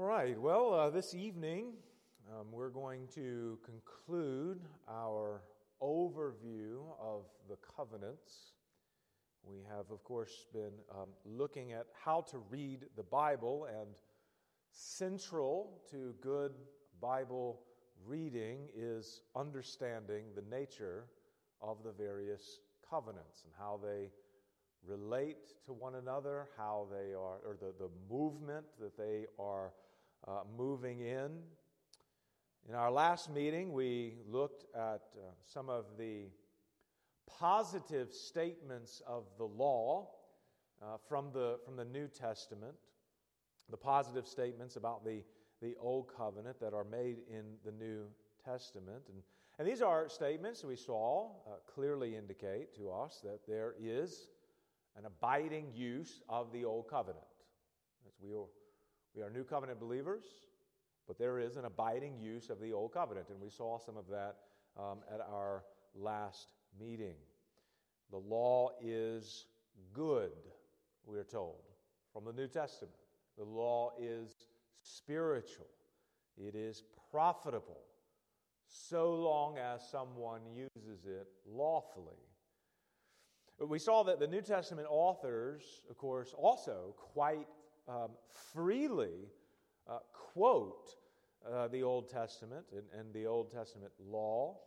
All right, well, uh, this evening um, we're going to conclude our overview of the covenants. We have, of course, been um, looking at how to read the Bible, and central to good Bible reading is understanding the nature of the various covenants and how they relate to one another, how they are, or the, the movement that they are uh, moving in. In our last meeting, we looked at uh, some of the positive statements of the law uh, from, the, from the New Testament, the positive statements about the, the Old Covenant that are made in the New Testament. And, and these are statements we saw uh, clearly indicate to us that there is an abiding use of the Old Covenant. As we, we are New Covenant believers, but there is an abiding use of the Old Covenant, and we saw some of that um, at our last meeting. The law is good, we are told, from the New Testament. The law is spiritual, it is profitable, so long as someone uses it lawfully. We saw that the New Testament authors, of course, also quite um, freely uh, quote uh, the Old Testament and, and, the Old Testament law.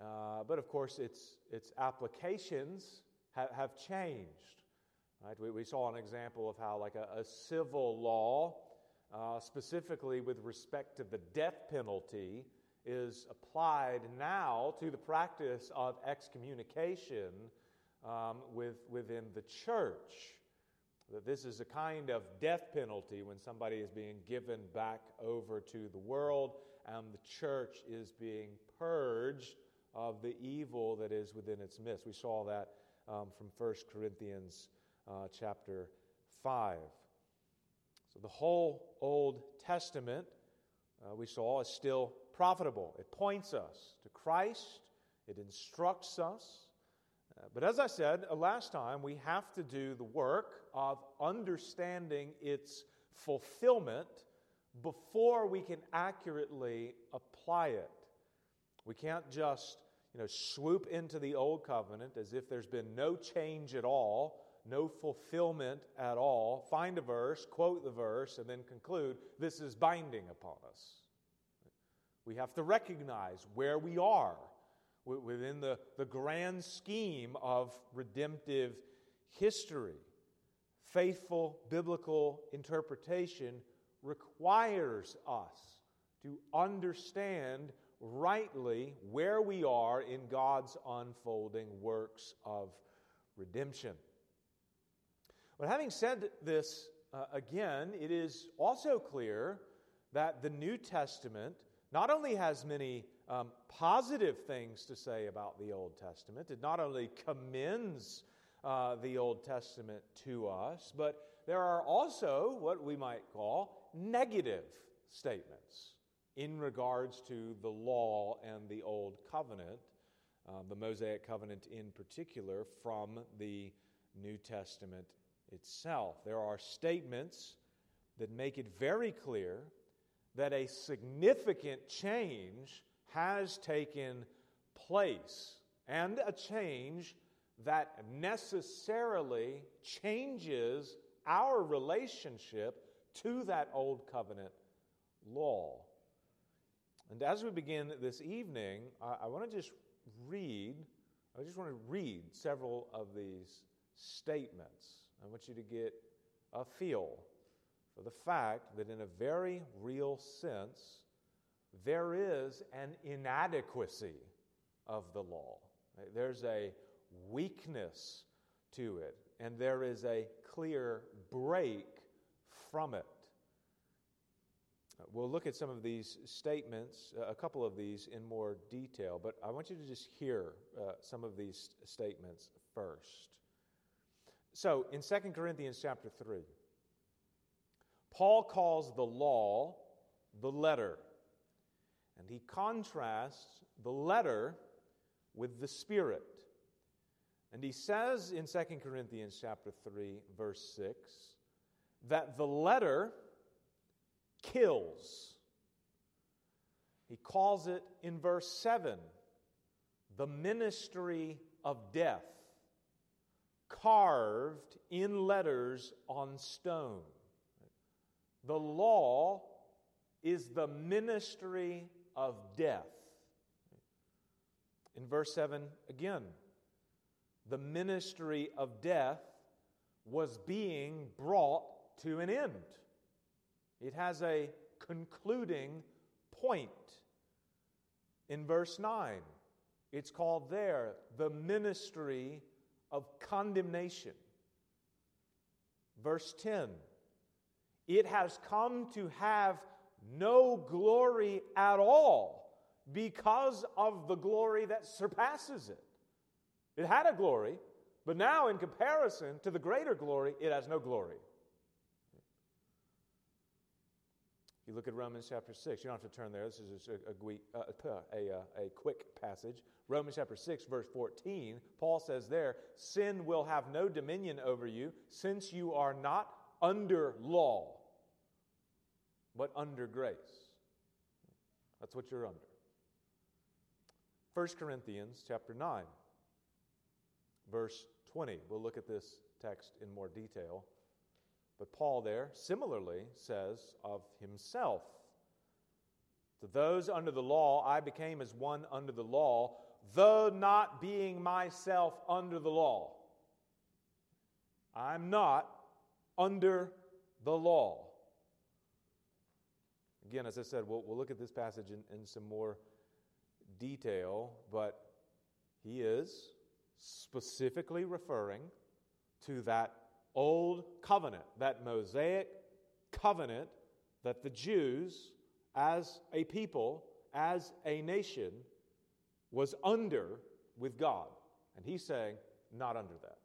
Uh, but of course, its, its applications ha- have changed. Right? We, we, saw an example of how, like a, a civil law, uh, specifically with respect to the death penalty, is applied now to the practice of excommunication um, with, within the church. That this is a kind of death penalty when somebody is being given back over to the world and the church is being purged of the evil that is within its midst. We saw that um, from 1 Corinthians uh, chapter 5. So the whole Old Testament, uh, we saw, is still profitable. It points us to Christ, it instructs us, but as I said uh, last time, we have to do the work of understanding its fulfillment before we can accurately apply it. We can't just you know, swoop into the old covenant as if there's been no change at all, no fulfillment at all, find a verse, quote the verse, and then conclude this is binding upon us. We have to recognize where we are within the, the grand scheme of redemptive history. Faithful biblical interpretation requires us to understand rightly where we are in God's unfolding works of redemption. But having said this uh, again, it is also clear that the New Testament not only has many um, positive things to say about the Old Testament. It not only commends uh, the Old Testament to us, but there are also what we might call negative statements in regards to the law and the Old Covenant, uh, the Mosaic Covenant in particular, from the New Testament itself. There are statements that make it very clear that a significant change has taken place and a change that necessarily changes our relationship to that old covenant law. And as we begin this evening, I, I want to just read, I just want to read several of these statements. I want you to get a feel for the fact that, in a very real sense, there is an inadequacy of the law. There's a weakness to it, and there is a clear break from it. We'll look at some of these statements, a couple of these in more detail, but I want you to just hear uh, some of these statements first. So, in 2 Corinthians chapter 3, Paul calls the law the letter. And he contrasts the letter with the spirit. And he says in 2 Corinthians chapter 3 verse 6 that the letter kills. He calls it in verse 7 the ministry of death, carved in letters on stone. The law is the ministry of death. In verse 7, again, the ministry of death was being brought to an end. It has a concluding point. In verse 9, it's called there the ministry of condemnation. Verse 10, it has come to have no glory at all because of the glory that surpasses it. It had a glory, but now, in comparison to the greater glory, it has no glory. You look at Romans chapter 6. You don't have to turn there. This is a, a, uh, a, uh, uh, a, quick passage. Romans chapter 6, verse 14. Paul says there, Sin will have no dominion over you, since you are not under law, but under grace. That's what you're under. 1 Corinthians chapter 9, verse 20. We'll look at this text in more detail. But Paul there similarly says of himself To those under the law, I became as one under the law, though not being myself under the law. I'm not under the law. Again, as I said, we'll, we'll look at this passage in, in some more detail, but he is specifically referring to that old covenant, that Mosaic covenant that the Jews, as a people, as a nation, was under with God. And he's saying, not under that.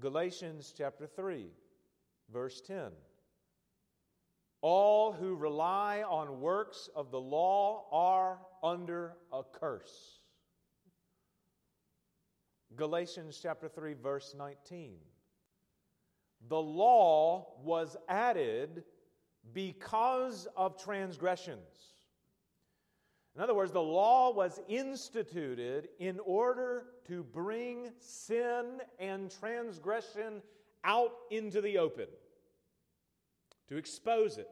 Galatians chapter 3, verse 10. All who rely on works of the law are under a curse. Galatians chapter 3 verse 19. The law was added because of transgressions. In other words, the law was instituted in order to bring sin and transgression out into the open to expose it,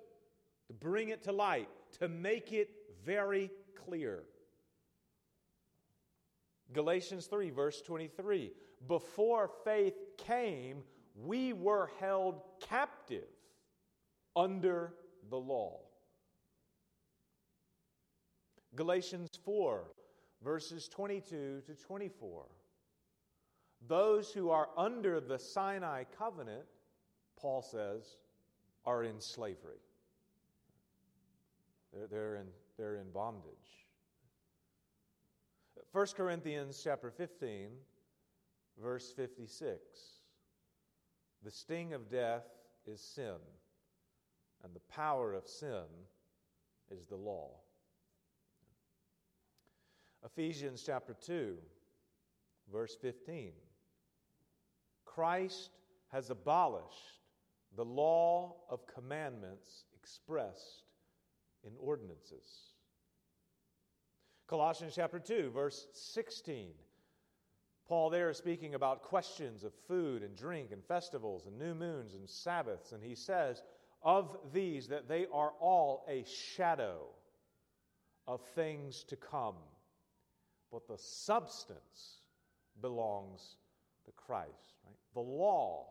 to bring it to light, to make it very clear. Galatians 3, verse 23 Before faith came, we were held captive under the law. Galatians 4, verses 22 to 24. Those who are under the Sinai covenant, Paul says, are in slavery. They're, they're, in, they're in bondage. 1 Corinthians chapter 15, verse 56. The sting of death is sin, and the power of sin is the law. Ephesians chapter 2, verse 15. Christ has abolished the law of commandments expressed in ordinances. Colossians chapter 2, verse 16. Paul there is speaking about questions of food and drink and festivals and new moons and Sabbaths, and he says of these that they are all a shadow of things to come, but the substance belongs to Christ. Right? The law,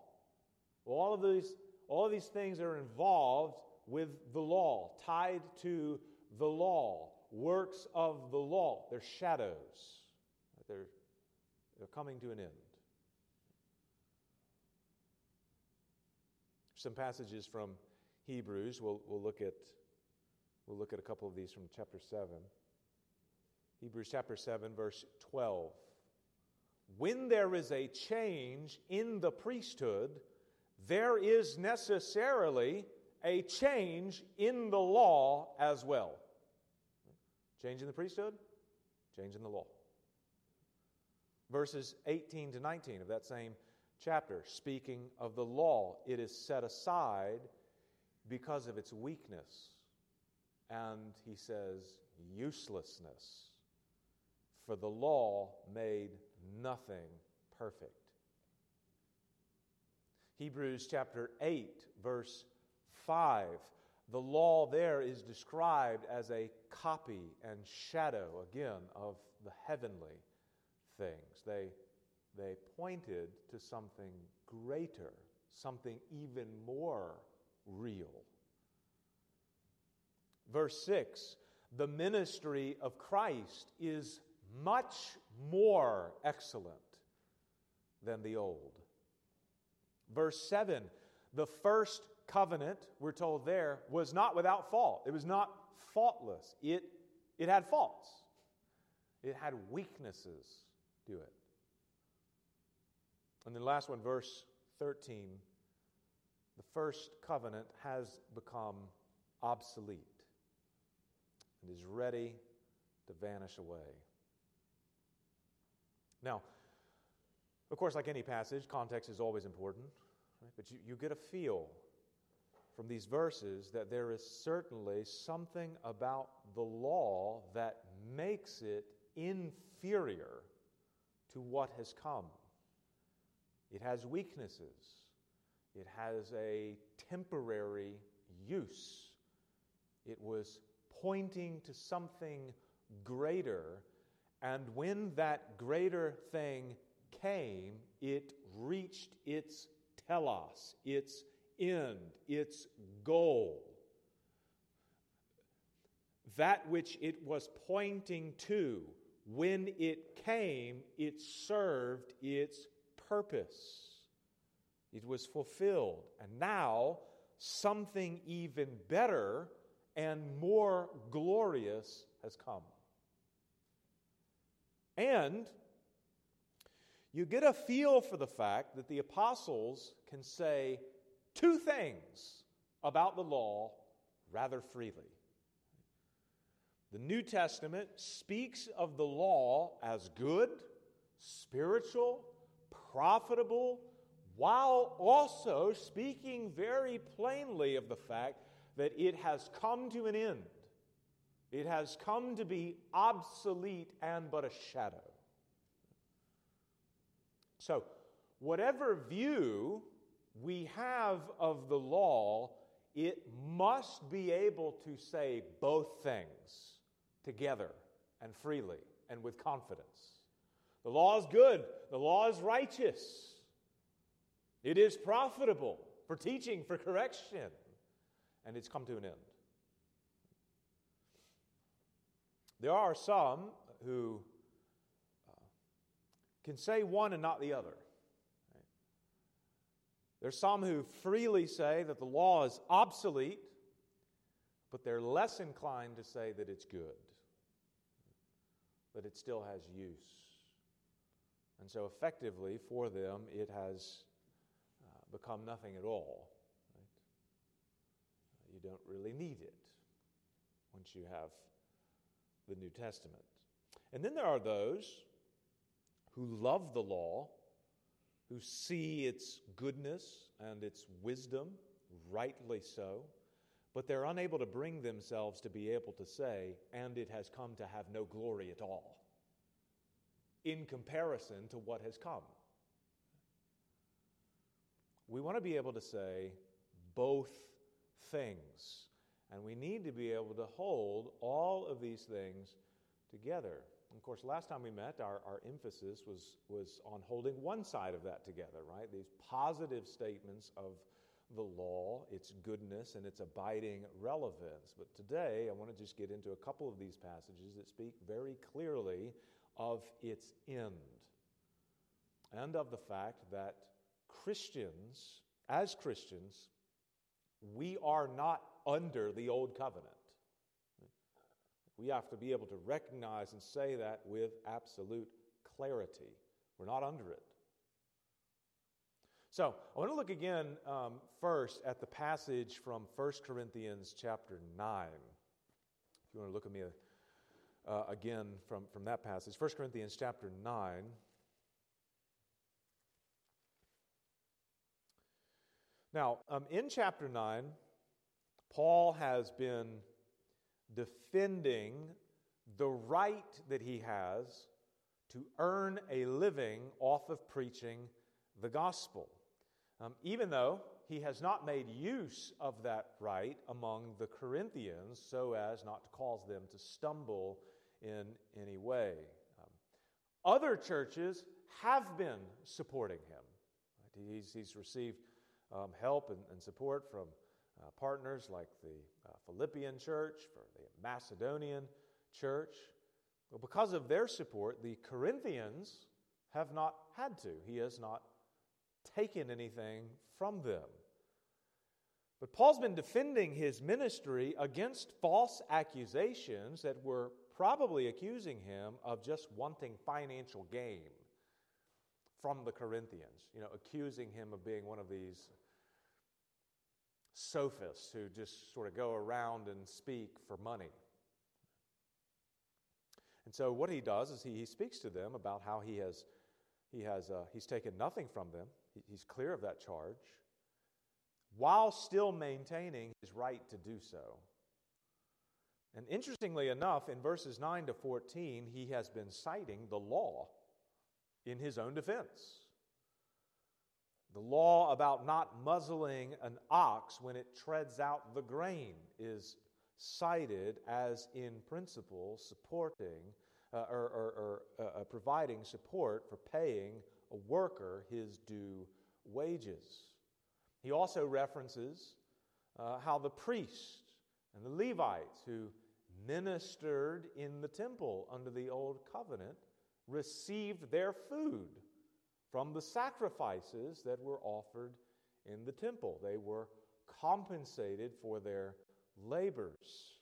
all of these all these things are involved with the law, tied to the law, works of the law. They're shadows. They're, they're coming to an end. Some passages from Hebrews. We'll, we'll, look at, we'll look at a couple of these from chapter 7. Hebrews chapter 7, verse 12. When there is a change in the priesthood, there is necessarily a change in the law as well. Change in the priesthood, change in the law. Verses 18 to 19 of that same chapter, speaking of the law, it is set aside because of its weakness. And he says, uselessness. For the law made nothing perfect. Hebrews chapter 8, verse 5. The law there is described as a copy and shadow, again, of the heavenly things. They, they pointed to something greater, something even more real. Verse 6 the ministry of Christ is much more excellent than the old. Verse 7 the first covenant, we're told there, was not without fault. It was not faultless. It, it had faults, it had weaknesses to it. And then, last one, verse 13 the first covenant has become obsolete and is ready to vanish away. Now, of course, like any passage, context is always important, right? but you, you get a feel from these verses that there is certainly something about the law that makes it inferior to what has come. It has weaknesses, it has a temporary use. It was pointing to something greater, and when that greater thing came, it reached its telos, its end, its goal. That which it was pointing to, when it came, it served its purpose. It was fulfilled. And now, something even better and more glorious has come. And you get a feel for the fact that the apostles can say two things about the law rather freely. The New Testament speaks of the law as good, spiritual, profitable, while also speaking very plainly of the fact that it has come to an end. It has come to be obsolete and but a shadow. So, whatever view we have of the law, it must be able to say both things together and freely and with confidence. The law is good, the law is righteous, it is profitable for teaching, for correction, and it's come to an end. There are some who can say one and not the other. There's some who freely say that the law is obsolete, but they're less inclined to say that it's good, that it still has use. And so, effectively, for them, it has uh, become nothing at all. Right? You don't really need it once you have the New Testament. And then there are those who love the law, who see its goodness and its wisdom, rightly so, but they're unable to bring themselves to be able to say, and it has come to have no glory at all, in comparison to what has come. We want to be able to say both things. And we need to be able to hold all of these things together. Of course, last time we met, our, our emphasis was, was on holding one side of that together, right? These positive statements of the law, its goodness, and its abiding relevance. But today, I want to just get into a couple of these passages that speak very clearly of its end and of the fact that Christians, as Christians, we are not under the old covenant. We have to be able to recognize and say that with absolute clarity. We're not under it. So, I want to look again um, first at the passage from 1 Corinthians chapter 9. If you want to look at me uh, again from, from that passage, 1 Corinthians chapter 9. Now, um, in chapter 9, Paul has been defending the right that he has to earn a living off of preaching the gospel. Um, even though he has not made use of that right among the Corinthians so as not to cause them to stumble in any way. Um, other churches have been supporting him. Right? He's, he's received um, help and, and, support from uh, partners like the uh, Philippian church, for the Macedonian church. Well, because of their support, the Corinthians have not had to. He has not taken anything from them. But Paul's been defending his ministry against false accusations that were probably accusing him of just wanting financial gain from the Corinthians, you know, accusing him of being one of these sophists who just sort of go around and speak for money. And so what he does is he, he speaks to them about how he has, he has uh, he's taken nothing from them. He, he's clear of that charge while still maintaining his right to do so. And interestingly enough, in verses 9 to 14, he has been citing the law in his own defense. The law about not muzzling an ox when it treads out the grain is cited as, in principle, supporting uh, or, or, or uh, providing support for paying a worker his due wages. He also references uh, how the priests and the Levites who ministered in the temple under the old covenant received their food from the sacrifices that were offered in the temple. They were compensated for their labors.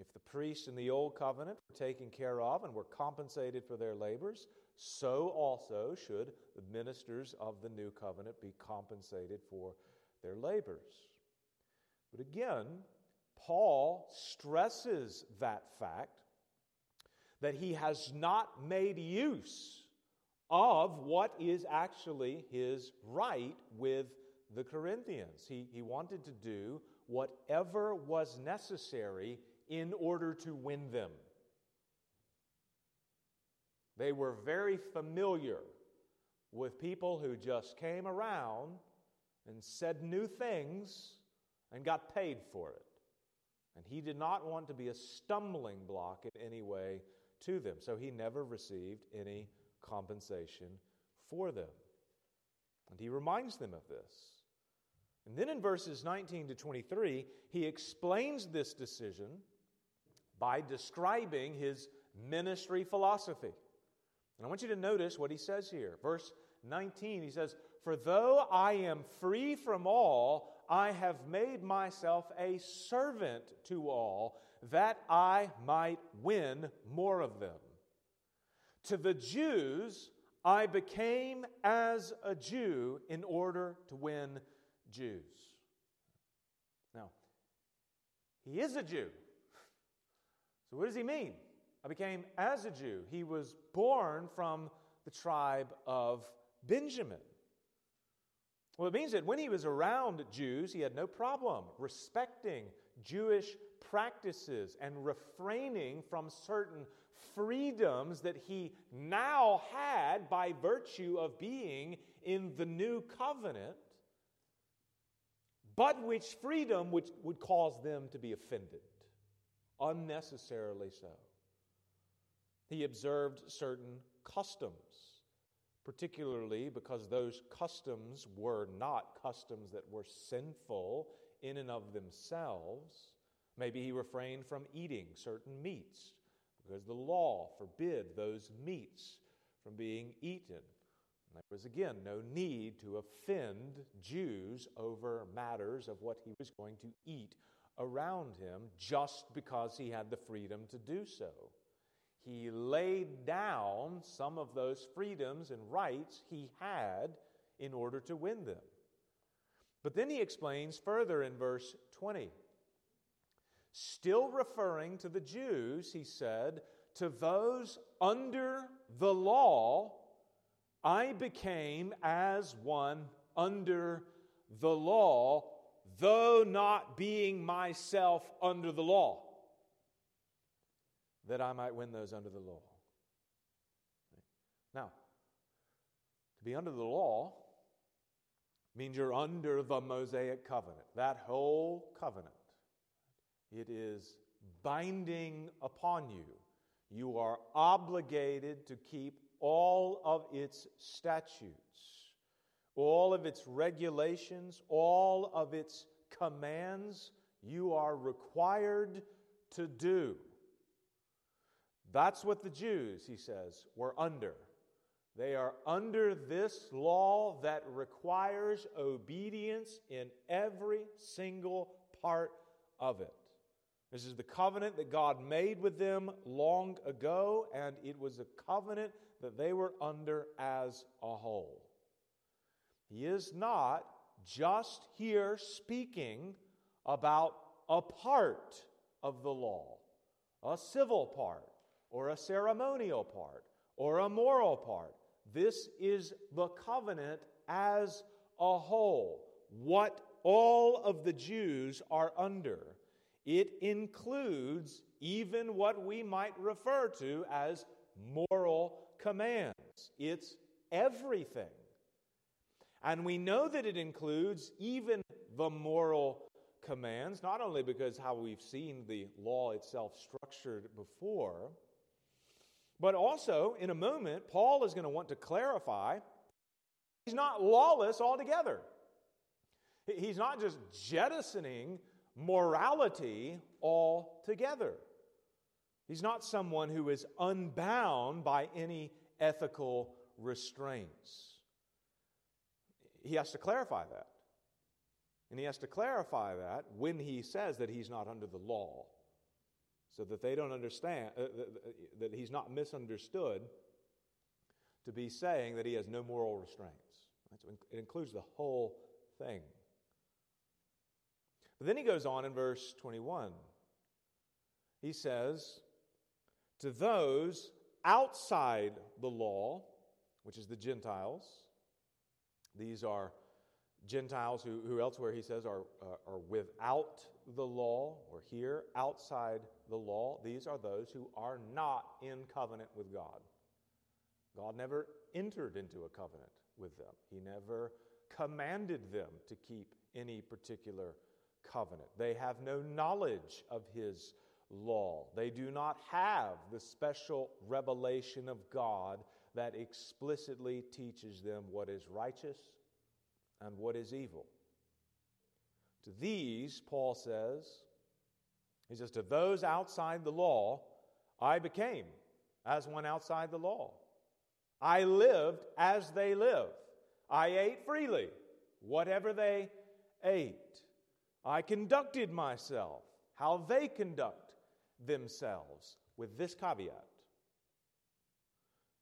If the priests in the old covenant were taken care of and were compensated for their labors, so also should the ministers of the new covenant be compensated for their labors. But again, Paul stresses that fact that he has not made use of what is actually his right with the Corinthians. He, he wanted to do whatever was necessary in order to win them. They were very familiar with people who just came around and said new things and got paid for it. And he did not want to be a stumbling block in any way to them. So he never received any compensation for them. And he reminds them of this. And then in verses 19 to 23, he explains this decision by describing his ministry philosophy. And I want you to notice what he says here. Verse 19, he says, For though I am free from all, I have made myself a servant to all, that I might win more of them. To the Jews, I became as a Jew in order to win Jews. Now, he is a Jew. So, what does he mean? I became as a Jew. He was born from the tribe of Benjamin. Well, it means that when he was around Jews, he had no problem respecting Jewish practices and refraining from certain freedoms that he now had by virtue of being in the new covenant, but which freedom which would cause them to be offended, unnecessarily so. He observed certain customs, particularly because those customs were not customs that were sinful in and of themselves. Maybe he refrained from eating certain meats because the law forbid those meats from being eaten. And there was again no need to offend Jews over matters of what he was going to eat around him just because he had the freedom to do so he laid down some of those freedoms and rights he had in order to win them. But then he explains further in verse 20. Still referring to the Jews, he said, To those under the law, I became as one under the law, though not being myself under the law, that I might win those under the law. Now, to be under the law means you're under the Mosaic covenant, that whole covenant. It is binding upon you. You are obligated to keep all of its statutes, all of its regulations, all of its commands. You are required to do. That's what the Jews, he says, were under. They are under this law that requires obedience in every single part of it. This is the covenant that God made with them long ago, and it was a covenant that they were under as a whole. He is not just here speaking about a part of the law, a civil part, or a ceremonial part, or a moral part. This is the covenant as a whole, what all of the Jews are under. It includes even what we might refer to as moral commands. It's everything. And we know that it includes even the moral commands, not only because how we've seen the law itself structured before, but also in a moment, Paul is going to want to clarify he's not lawless altogether. He's not just jettisoning morality altogether. He's not someone who is unbound by any ethical restraints. He has to clarify that. And he has to clarify that when he says that he's not under the law, so that they don't understand, uh, that he's not misunderstood to be saying that he has no moral restraints. So it includes the whole thing. But then he goes on in verse 21. He says, To those outside the law, which is the Gentiles, these are Gentiles who, who elsewhere he says are, uh, are without the law, or here outside the law. These are those who are not in covenant with God. God never entered into a covenant with them, He never commanded them to keep any particular covenant. They have no knowledge of his law. They do not have the special revelation of God that explicitly teaches them what is righteous and what is evil. To these, Paul says, he says, to those outside the law, I became as one outside the law. I lived as they live. I ate freely, whatever they ate. I conducted myself how they conduct themselves, with this caveat.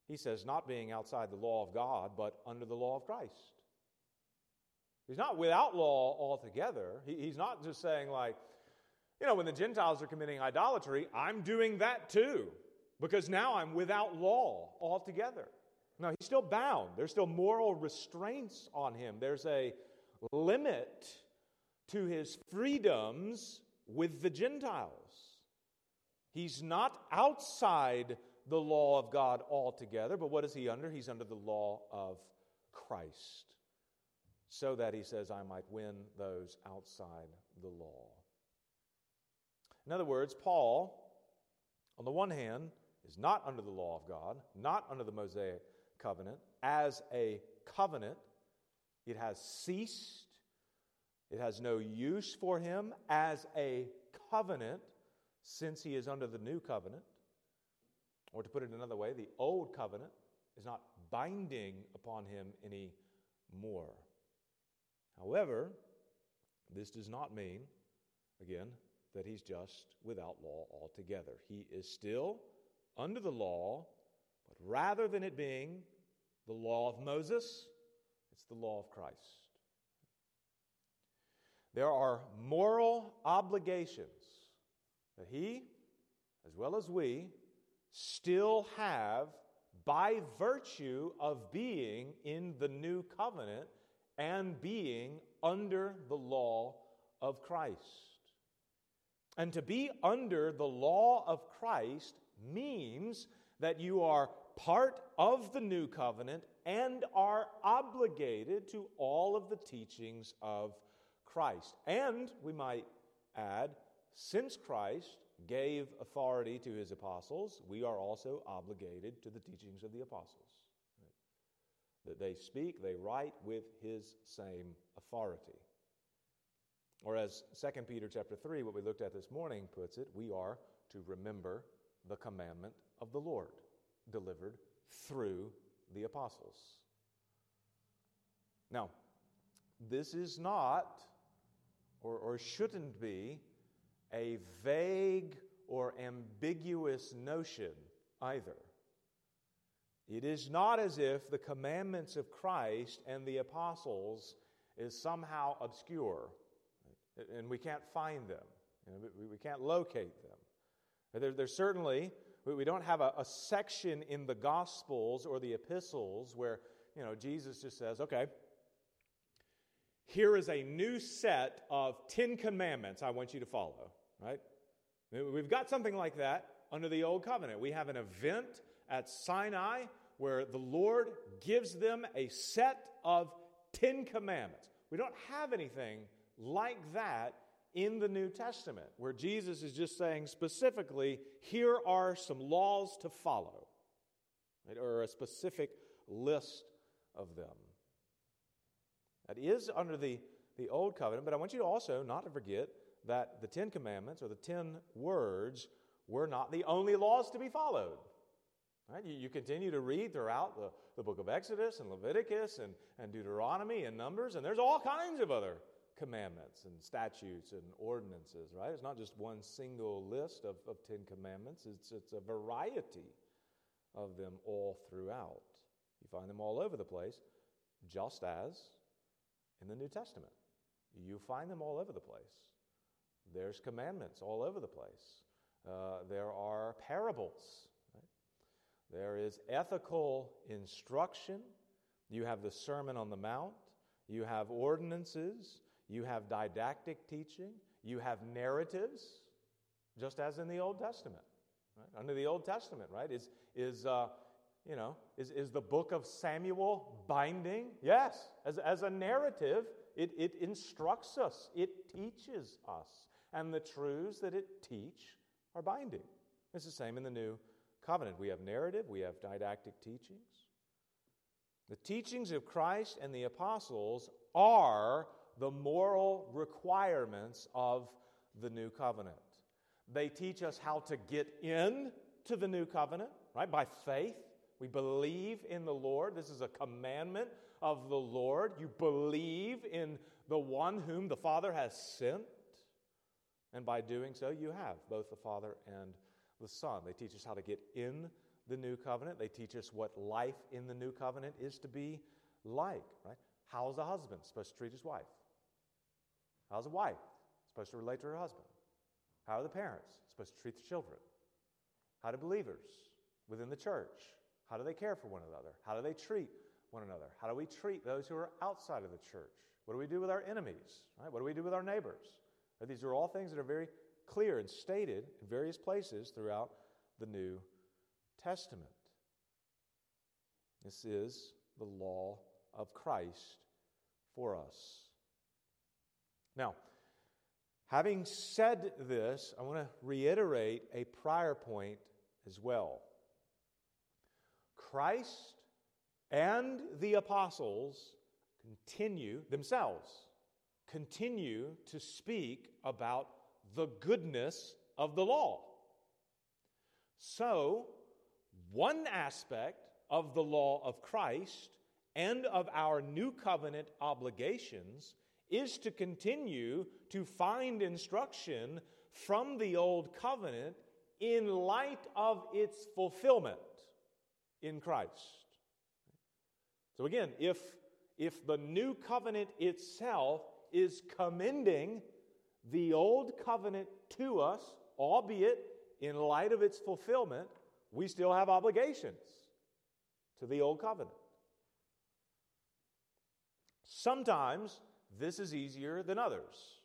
He says, not being outside the law of God, but under the law of Christ. He's not without law altogether. he's not just saying, like, you know, when the Gentiles are committing idolatry, I'm doing that too, because now I'm without law altogether. No, he's still bound. There's still moral restraints on him. There's a limit to his freedoms with the Gentiles. He's not outside the law of God altogether, but what is he under? He's under the law of Christ. So that he says, I might win those outside the law. In other words, Paul, on the one hand, is not under the law of God, not under the Mosaic covenant. As a covenant, it has ceased it has no use for him as a covenant since he is under the new covenant. Or to put it another way, the old covenant is not binding upon him any more. However, this does not mean, again, that he's just without law altogether. He is still under the law, but rather than it being the law of Moses, it's the law of Christ. There are moral obligations that he, as well as we, still have by virtue of being in the new covenant and being under the law of Christ. And to be under the law of Christ means that you are part of the new covenant and are obligated to all of the teachings of Christ. And we might add, since Christ gave authority to his apostles, we are also obligated to the teachings of the apostles. That they speak, they write with his same authority. Or as 2 Peter chapter 3, what we looked at this morning puts it, we are to remember the commandment of the Lord delivered through the apostles. Now, this is not or, or shouldn't be a vague or ambiguous notion either. It is not as if the commandments of Christ and the apostles is somehow obscure and we can't find them. You know, we, can't locate them. There, there's certainly, we, we don't have a, a, section in the Gospels or the epistles where, you know, Jesus just says, okay, here is a new set of Ten Commandments I want you to follow, right? We've got something like that under the Old Covenant. We have an event at Sinai where the Lord gives them a set of Ten Commandments. We don't have anything like that in the New Testament, where Jesus is just saying specifically, here are some laws to follow, right? or a specific list of them. That is under the, the Old Covenant, but I want you to also not to forget that the Ten Commandments or the Ten Words were not the only laws to be followed. Right? You, you, continue to read throughout the, the book of Exodus and Leviticus and, and Deuteronomy and Numbers, and there's all kinds of other commandments and statutes and ordinances, right? It's not just one single list of, of Ten Commandments, it's, it's a variety of them all throughout. You find them all over the place, just as in the New Testament. You find them all over the place. There's commandments all over the place. Uh, there are parables. Right? There is ethical instruction. You have the Sermon on the Mount. You have ordinances. You have didactic teaching, you have narratives, just as in the Old Testament. Right? Under the Old Testament, right? Is, is uh, you know, is, is the book of Samuel binding? Yes. As, as a narrative, it, it instructs us, it teaches us. And the truths that it teach are binding. It's the same in the New Covenant. We have narrative, we have didactic teachings. The teachings of Christ and the apostles are the moral requirements of the new covenant. They teach us how to get in to the new covenant, right? By faith. We believe in the Lord. This is a commandment of the Lord. You believe in the one whom the Father has sent. And by doing so, you have both the Father and the Son. They teach us how to get in the new covenant. They teach us what life in the new covenant is to be like, right? How is a husband supposed to treat his wife? How's a wife supposed to relate to her husband? How are the parents supposed to treat the children? How do believers within the church, how do they care for one another? How do they treat one another? How do we treat those who are outside of the church? What do we do with our enemies? Right? What do we do with our neighbors? These are all things that are very clear and stated in various places throughout the New Testament. This is the law of Christ for us. Now, having said this, I want to reiterate a prior point as well. Christ and the apostles continue themselves continue to speak about the goodness of the law. So, one aspect of the law of Christ and of our new covenant obligations is to continue to find instruction from the old covenant in light of its fulfillment in Christ. So again, if if the new covenant itself is commending the old covenant to us, albeit in light of its fulfillment, we still have obligations to the old covenant. Sometimes this is easier than others.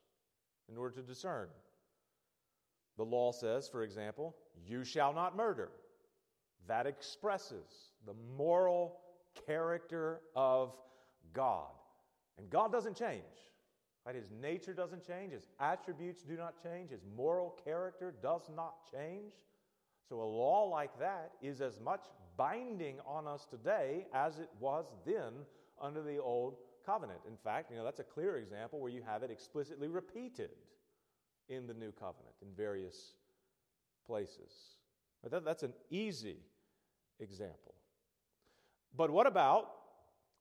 in order to discern. The law says, for example, you shall not murder. That expresses the moral character of God. And God doesn't change. Right? His nature doesn't change, his attributes do not change, his moral character does not change. So a law like that is as much binding on us today as it was then under the old covenant. In fact, you know, that's a clear example where you have it explicitly repeated in the new covenant in various places. That, that's an easy example. But what about,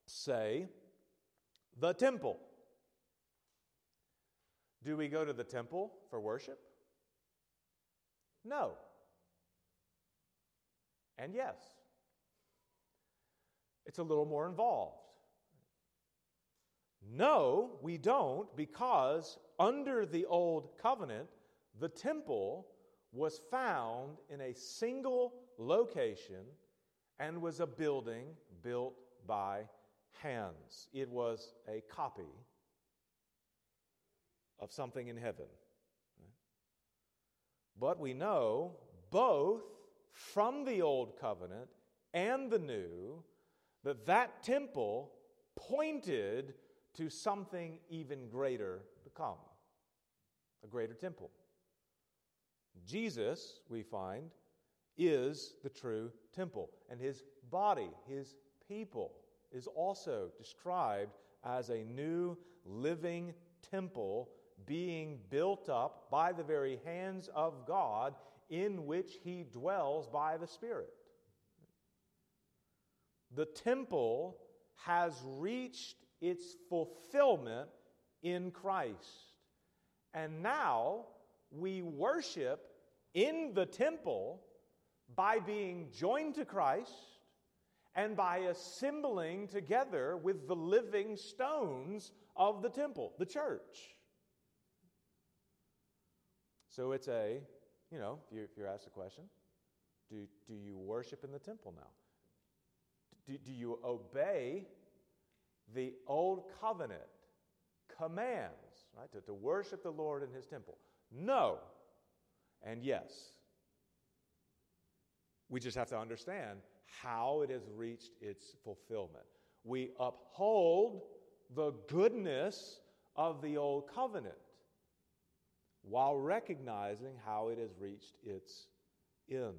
say, the temple? Do we go to the temple for worship? No. And yes. It's a little more involved. No, we don't, because under the old covenant, the temple was found in a single location and was a building built by hands. It was a copy of something in heaven. But we know both from the old covenant and the new that that temple pointed to something even greater to come a greater temple. Jesus, we find, is the true temple, and his body, his people, is also described as a new living temple being built up by the very hands of God in which he dwells by the Spirit. The temple has reached its fulfillment in Christ. And now we worship in the temple by being joined to Christ and by assembling together with the living stones of the temple, the church. So it's a, you know, if if you're asked a question, do, do you worship in the temple now? Do, do you obey the old covenant commands, right, to, to worship the Lord in his temple? No. And yes. We just have to understand how it has reached its fulfillment. We uphold the goodness of the old covenant while recognizing how it has reached its end.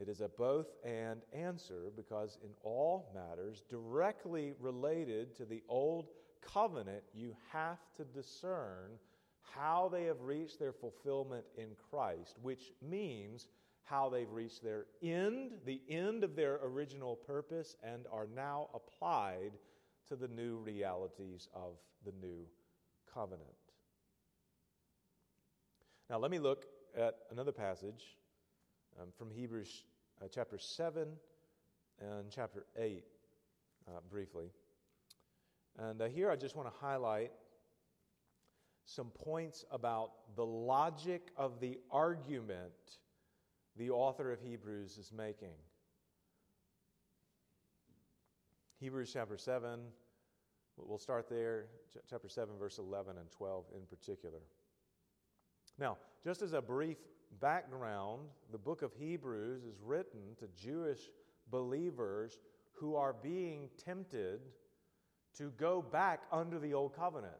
It is a both and answer because, in all matters directly related to the old covenant, you have to discern how they have reached their fulfillment in Christ, which means how they've reached their end, the end of their original purpose, and are now applied to the new realities of the new covenant. Now, let me look at another passage um, from Hebrews uh, chapter 7 and chapter 8 uh, briefly. And uh, here I just want to highlight some points about the logic of the argument the author of Hebrews is making. Hebrews chapter 7, we'll start there, chapter 7, verse 11 and 12 in particular. Now, just as a brief background, the book of Hebrews is written to Jewish believers who are being tempted to go back under the old covenant,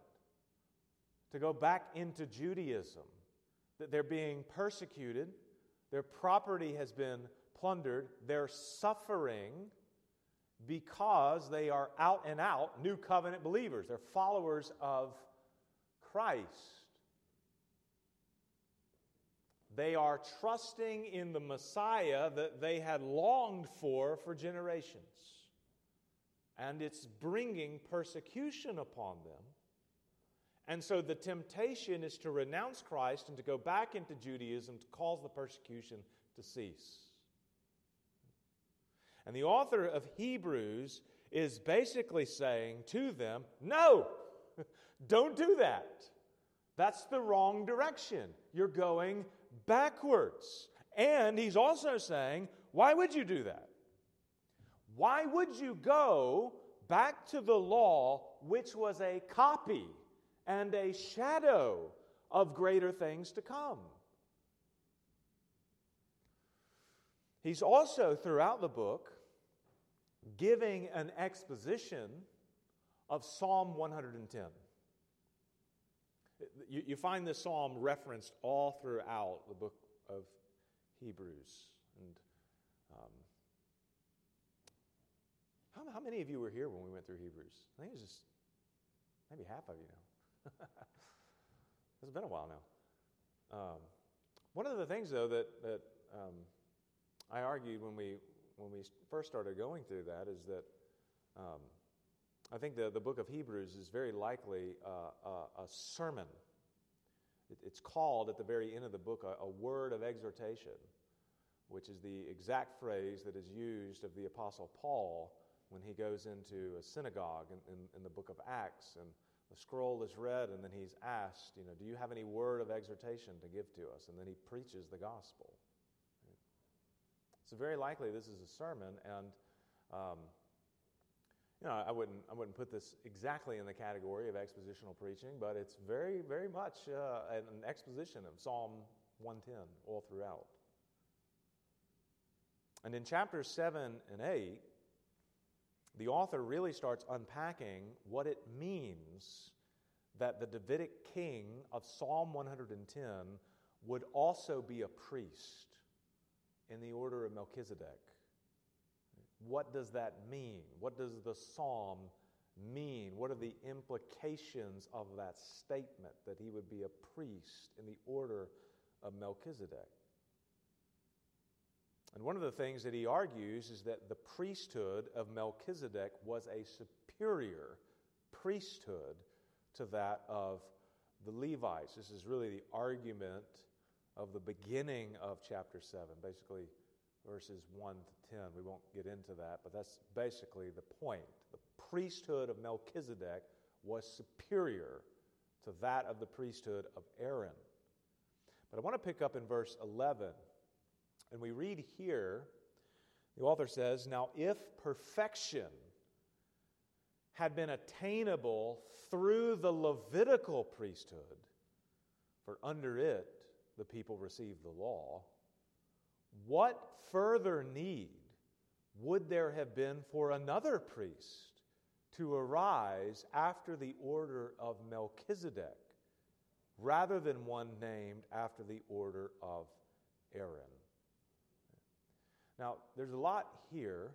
to go back into Judaism, that they're being persecuted, their property has been plundered, they're suffering because they are out and out new covenant believers, they're followers of Christ. They are trusting in the Messiah that they had longed for for generations. And it's bringing persecution upon them. And so the temptation is to renounce Christ and to go back into Judaism to cause the persecution to cease. And the author of Hebrews is basically saying to them, No, don't do that. That's the wrong direction. You're going backwards. And he's also saying, why would you do that? Why would you go back to the law, which was a copy and a shadow of greater things to come. He's also, throughout the book, giving an exposition of Psalm 110. You, you, find this psalm referenced all throughout the book of Hebrews. And um, how, how many of you were here when we went through Hebrews? I think it was just maybe half of you now. it's been a while now. Um, one of the things, though, that, that um, I argued when we, when we first started going through that is that um, I think the, the book of Hebrews is very likely uh, a, a sermon. It, it's called at the very end of the book a, a word of exhortation, which is the exact phrase that is used of the Apostle Paul when he goes into a synagogue in, in, in, the book of Acts and the scroll is read and then he's asked, you know, do you have any word of exhortation to give to us? And then he preaches the gospel. So very likely this is a sermon and um, you know, I wouldn't, I wouldn't put this exactly in the category of expositional preaching, but it's very, very much uh, an exposition of Psalm 110 all throughout. And in chapters 7 and 8, the author really starts unpacking what it means that the Davidic king of Psalm 110 would also be a priest in the order of Melchizedek. What does that mean? What does the psalm mean? What are the implications of that statement that he would be a priest in the order of Melchizedek? And one of the things that he argues is that the priesthood of Melchizedek was a superior priesthood to that of the Levites. This is really the argument of the beginning of chapter 7, basically verses 1 to 10. We won't get into that, but that's basically the point. The priesthood of Melchizedek was superior to that of the priesthood of Aaron. But I want to pick up in verse 11 and we read here, the author says, Now if perfection had been attainable through the Levitical priesthood, for under it the people received the law, what further need would there have been for another priest to arise after the order of Melchizedek, rather than one named after the order of Aaron? Now, there's a lot here,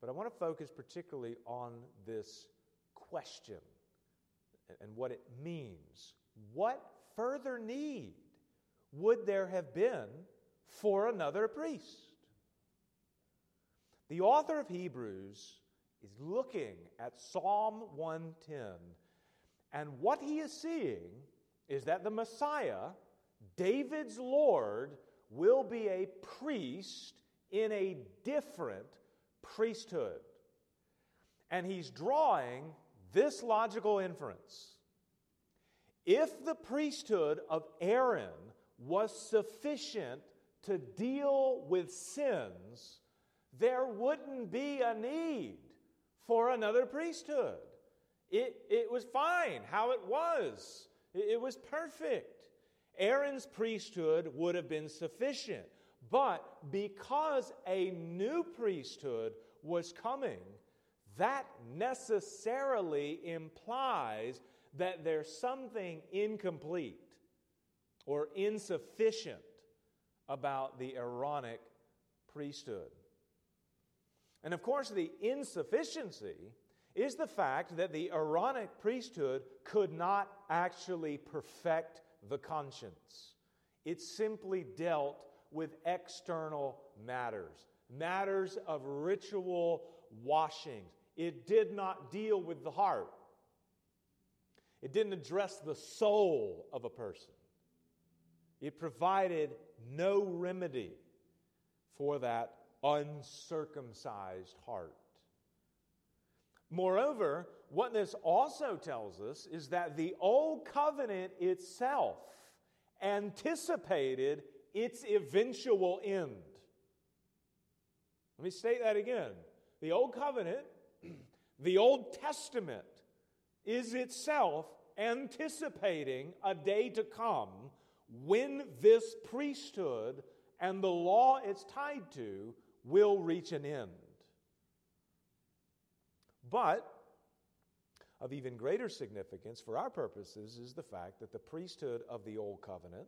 but I want to focus particularly on this question and what it means. What further need would there have been for another priest? The author of Hebrews is looking at Psalm 110, and what he is seeing is that the Messiah, David's Lord, will be a priest in a different priesthood. And he's drawing this logical inference. If the priesthood of Aaron was sufficient to deal with sins, there wouldn't be a need for another priesthood. It, it was fine how it was, it was perfect. Aaron's priesthood would have been sufficient. But because a new priesthood was coming, that necessarily implies that there's something incomplete or insufficient about the Aaronic priesthood. And of course, the insufficiency is the fact that the Aaronic priesthood could not actually perfect the conscience. It simply dealt with external matters, matters of ritual washings. It did not deal with the heart, it didn't address the soul of a person. It provided no remedy for that uncircumcised heart. Moreover, what this also tells us is that the Old Covenant itself anticipated its eventual end. Let me state that again. The Old Covenant, the Old Testament, is itself anticipating a day to come when this priesthood and the law it's tied to will reach an end. But of even greater significance for our purposes is the fact that the priesthood of the Old Covenant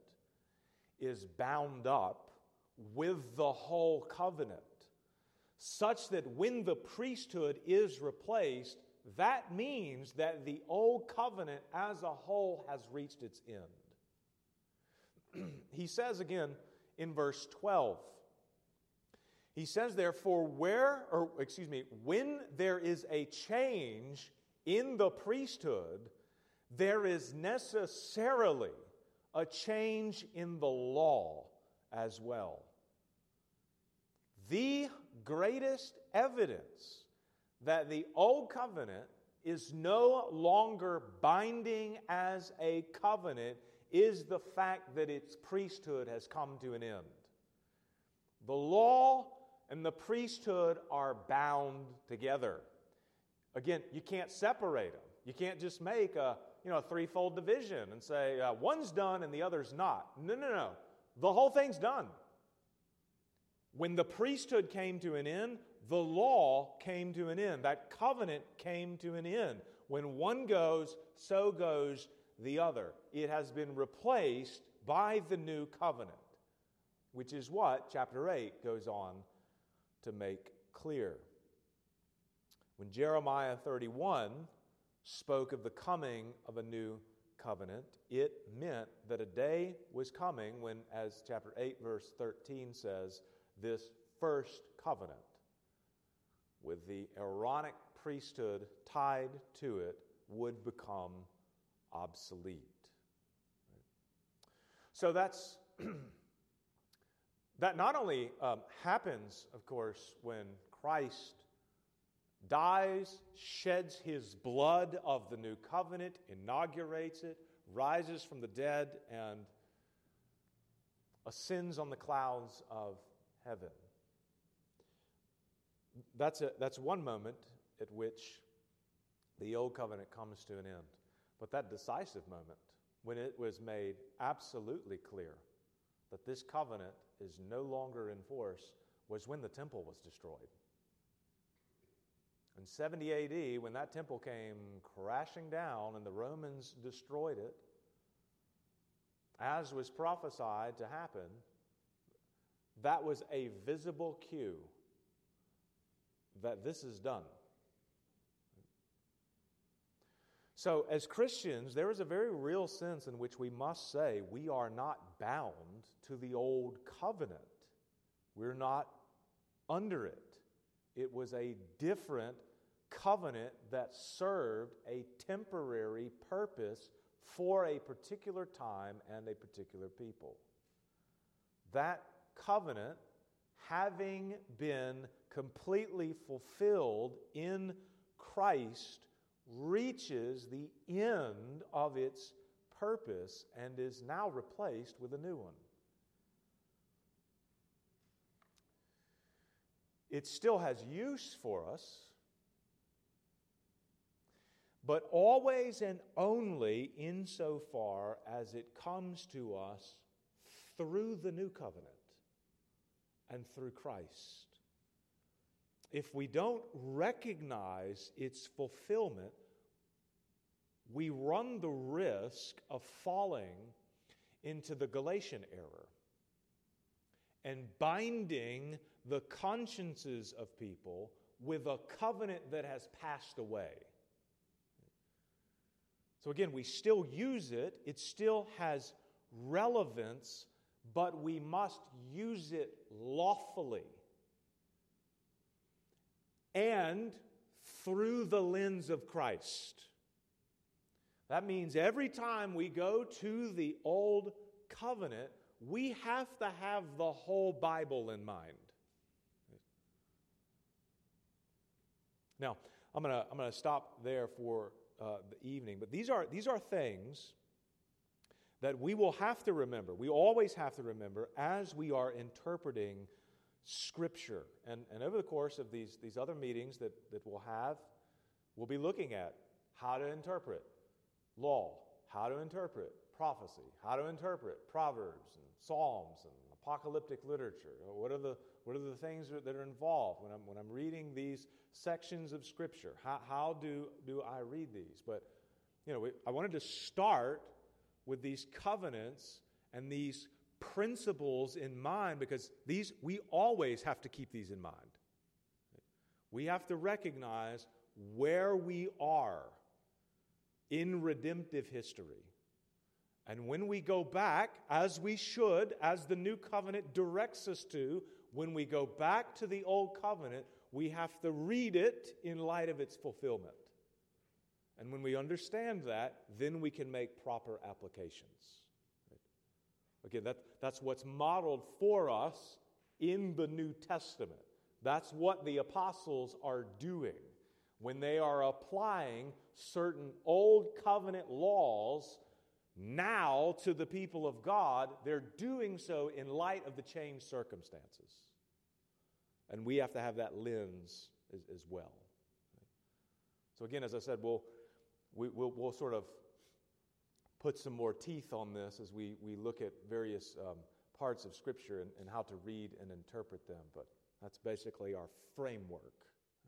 is bound up with the whole covenant, such that when the priesthood is replaced, that means that the Old Covenant as a whole has reached its end. he says again in verse 12, he says, therefore, where, or excuse me, when there is a change in the priesthood, there is necessarily a change in the law as well. The greatest evidence that the Old Covenant is no longer binding as a covenant is the fact that its priesthood has come to an end. The law and the priesthood are bound together. Again, you can't separate them. You can't just make a, you know, a threefold division and say uh, one's done and the other's not. No, no, no. The whole thing's done. When the priesthood came to an end, the law came to an end. That covenant came to an end. When one goes, so goes the other. It has been replaced by the new covenant, which is what chapter 8 goes on to make clear. When Jeremiah 31 spoke of the coming of a new covenant, it meant that a day was coming when, as chapter 8, verse 13 says, this first covenant with the Aaronic priesthood tied to it would become obsolete. So that's that not only um, happens, of course, when Christ dies, sheds his blood of the new covenant, inaugurates it, rises from the dead, and ascends on the clouds of heaven. That's, a, that's one moment at which the old covenant comes to an end. But that decisive moment, when it was made absolutely clear that this covenant is no longer in force, was when the temple was destroyed. In 70 AD, when that temple came crashing down and the Romans destroyed it, as was prophesied to happen, that was a visible cue that this is done. So, as Christians, there is a very real sense in which we must say we are not bound to the old covenant. We're not under it. It was a different covenant that served a temporary purpose for a particular time and a particular people. That covenant, having been completely fulfilled in Christ, reaches the end of its purpose and is now replaced with a new one. It still has use for us, but always and only insofar as it comes to us through the new covenant and through Christ. If we don't recognize its fulfillment, we run the risk of falling into the Galatian error and binding the consciences of people with a covenant that has passed away. So, again, we still use it, it still has relevance, but we must use it lawfully and through the lens of Christ. That means every time we go to the Old Covenant, we have to have the whole Bible in mind. Now, I'm going to I'm going to stop there for uh, the evening, but these are, these are things that we will have to remember. We always have to remember as we are interpreting Scripture. And, and over the course of these, these other meetings that, that we'll have, we'll be looking at how to interpret law, how to interpret prophecy, how to interpret Proverbs and Psalms and apocalyptic literature. What are the, what are the things that are involved when I'm, when I'm reading these sections of Scripture? How, how do, do I read these? But, you know, I wanted to start with these covenants and these principles in mind because these we always have to keep these in mind. We have to recognize where we are in redemptive history. And when we go back, as we should, as the new covenant directs us to, when we go back to the old covenant, we have to read it in light of its fulfillment. And when we understand that, then we can make proper applications. Again, that, that's what's modeled for us in the New Testament. That's what the apostles are doing when they are applying certain old covenant laws now to the people of God. They're doing so in light of the changed circumstances. And we have to have that lens as, as well. So, again, as I said, we'll, we, will we will sort of put some more teeth on this as we, we look at various um, parts of Scripture and, and, how to read and interpret them. But that's basically our framework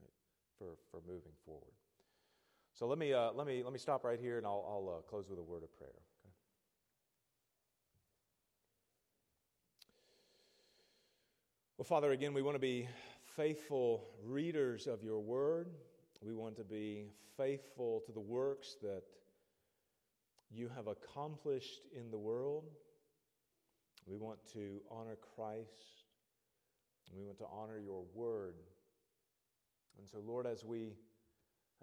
right, for, for moving forward. So let me, uh, let me, let me stop right here and I'll, I'll uh, close with a word of prayer. Okay? Well, Father, again, we want to be faithful readers of your word. We want to be faithful to the works that you have accomplished in the world. We want to honor Christ. We want to honor your word. And so, Lord, as we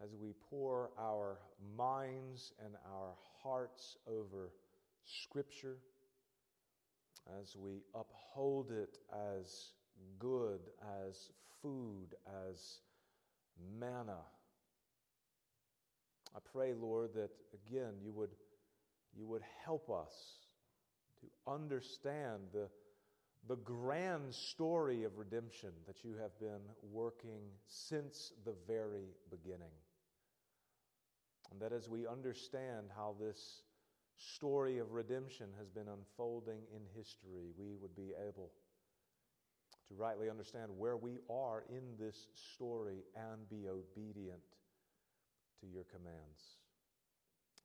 as we pour our minds and our hearts over Scripture, as we uphold it as good, as food, as manna, I pray, Lord, that again you would you would help us to understand the, the grand story of redemption that you have been working since the very beginning. And that as we understand how this story of redemption has been unfolding in history, we would be able to rightly understand where we are in this story and be obedient to your commands.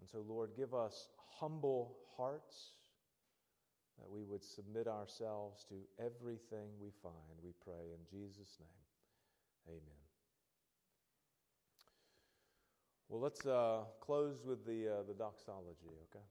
And so, Lord, give us humble hearts that we would submit ourselves to everything we find, we pray in Jesus' name. Amen. Well, let's uh, close with the, uh, the doxology, okay?